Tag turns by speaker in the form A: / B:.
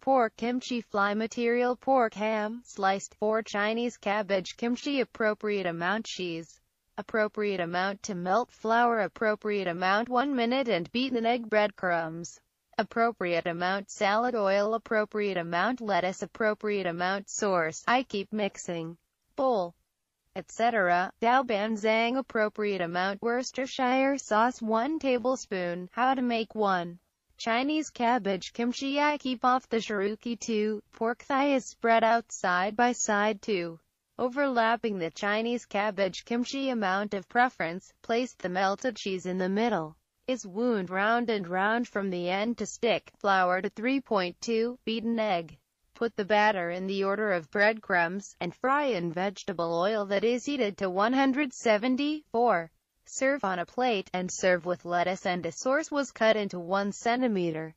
A: pork kimchi fly material pork ham, sliced 4 Chinese cabbage kimchi appropriate amount cheese, appropriate amount to melt flour appropriate amount 1 minute and beaten egg breadcrumbs appropriate amount salad oil appropriate amount lettuce appropriate amount sauce I keep mixing bowl etc. doubanjiang appropriate amount Worcestershire sauce 1 tablespoon How to make 1 Chinese cabbage kimchi I keep off the shiruki too. Pork thigh is spread out side by side too. Overlapping the Chinese cabbage kimchi amount of preference, place the melted cheese in the middle. Is wound round and round from the end to stick, flour to 3.2, beaten egg. Put the batter in the order of breadcrumbs, and fry in vegetable oil that is heated to 174. Serve on a plate, and serve with lettuce and a sauce was cut into 1 centimeter.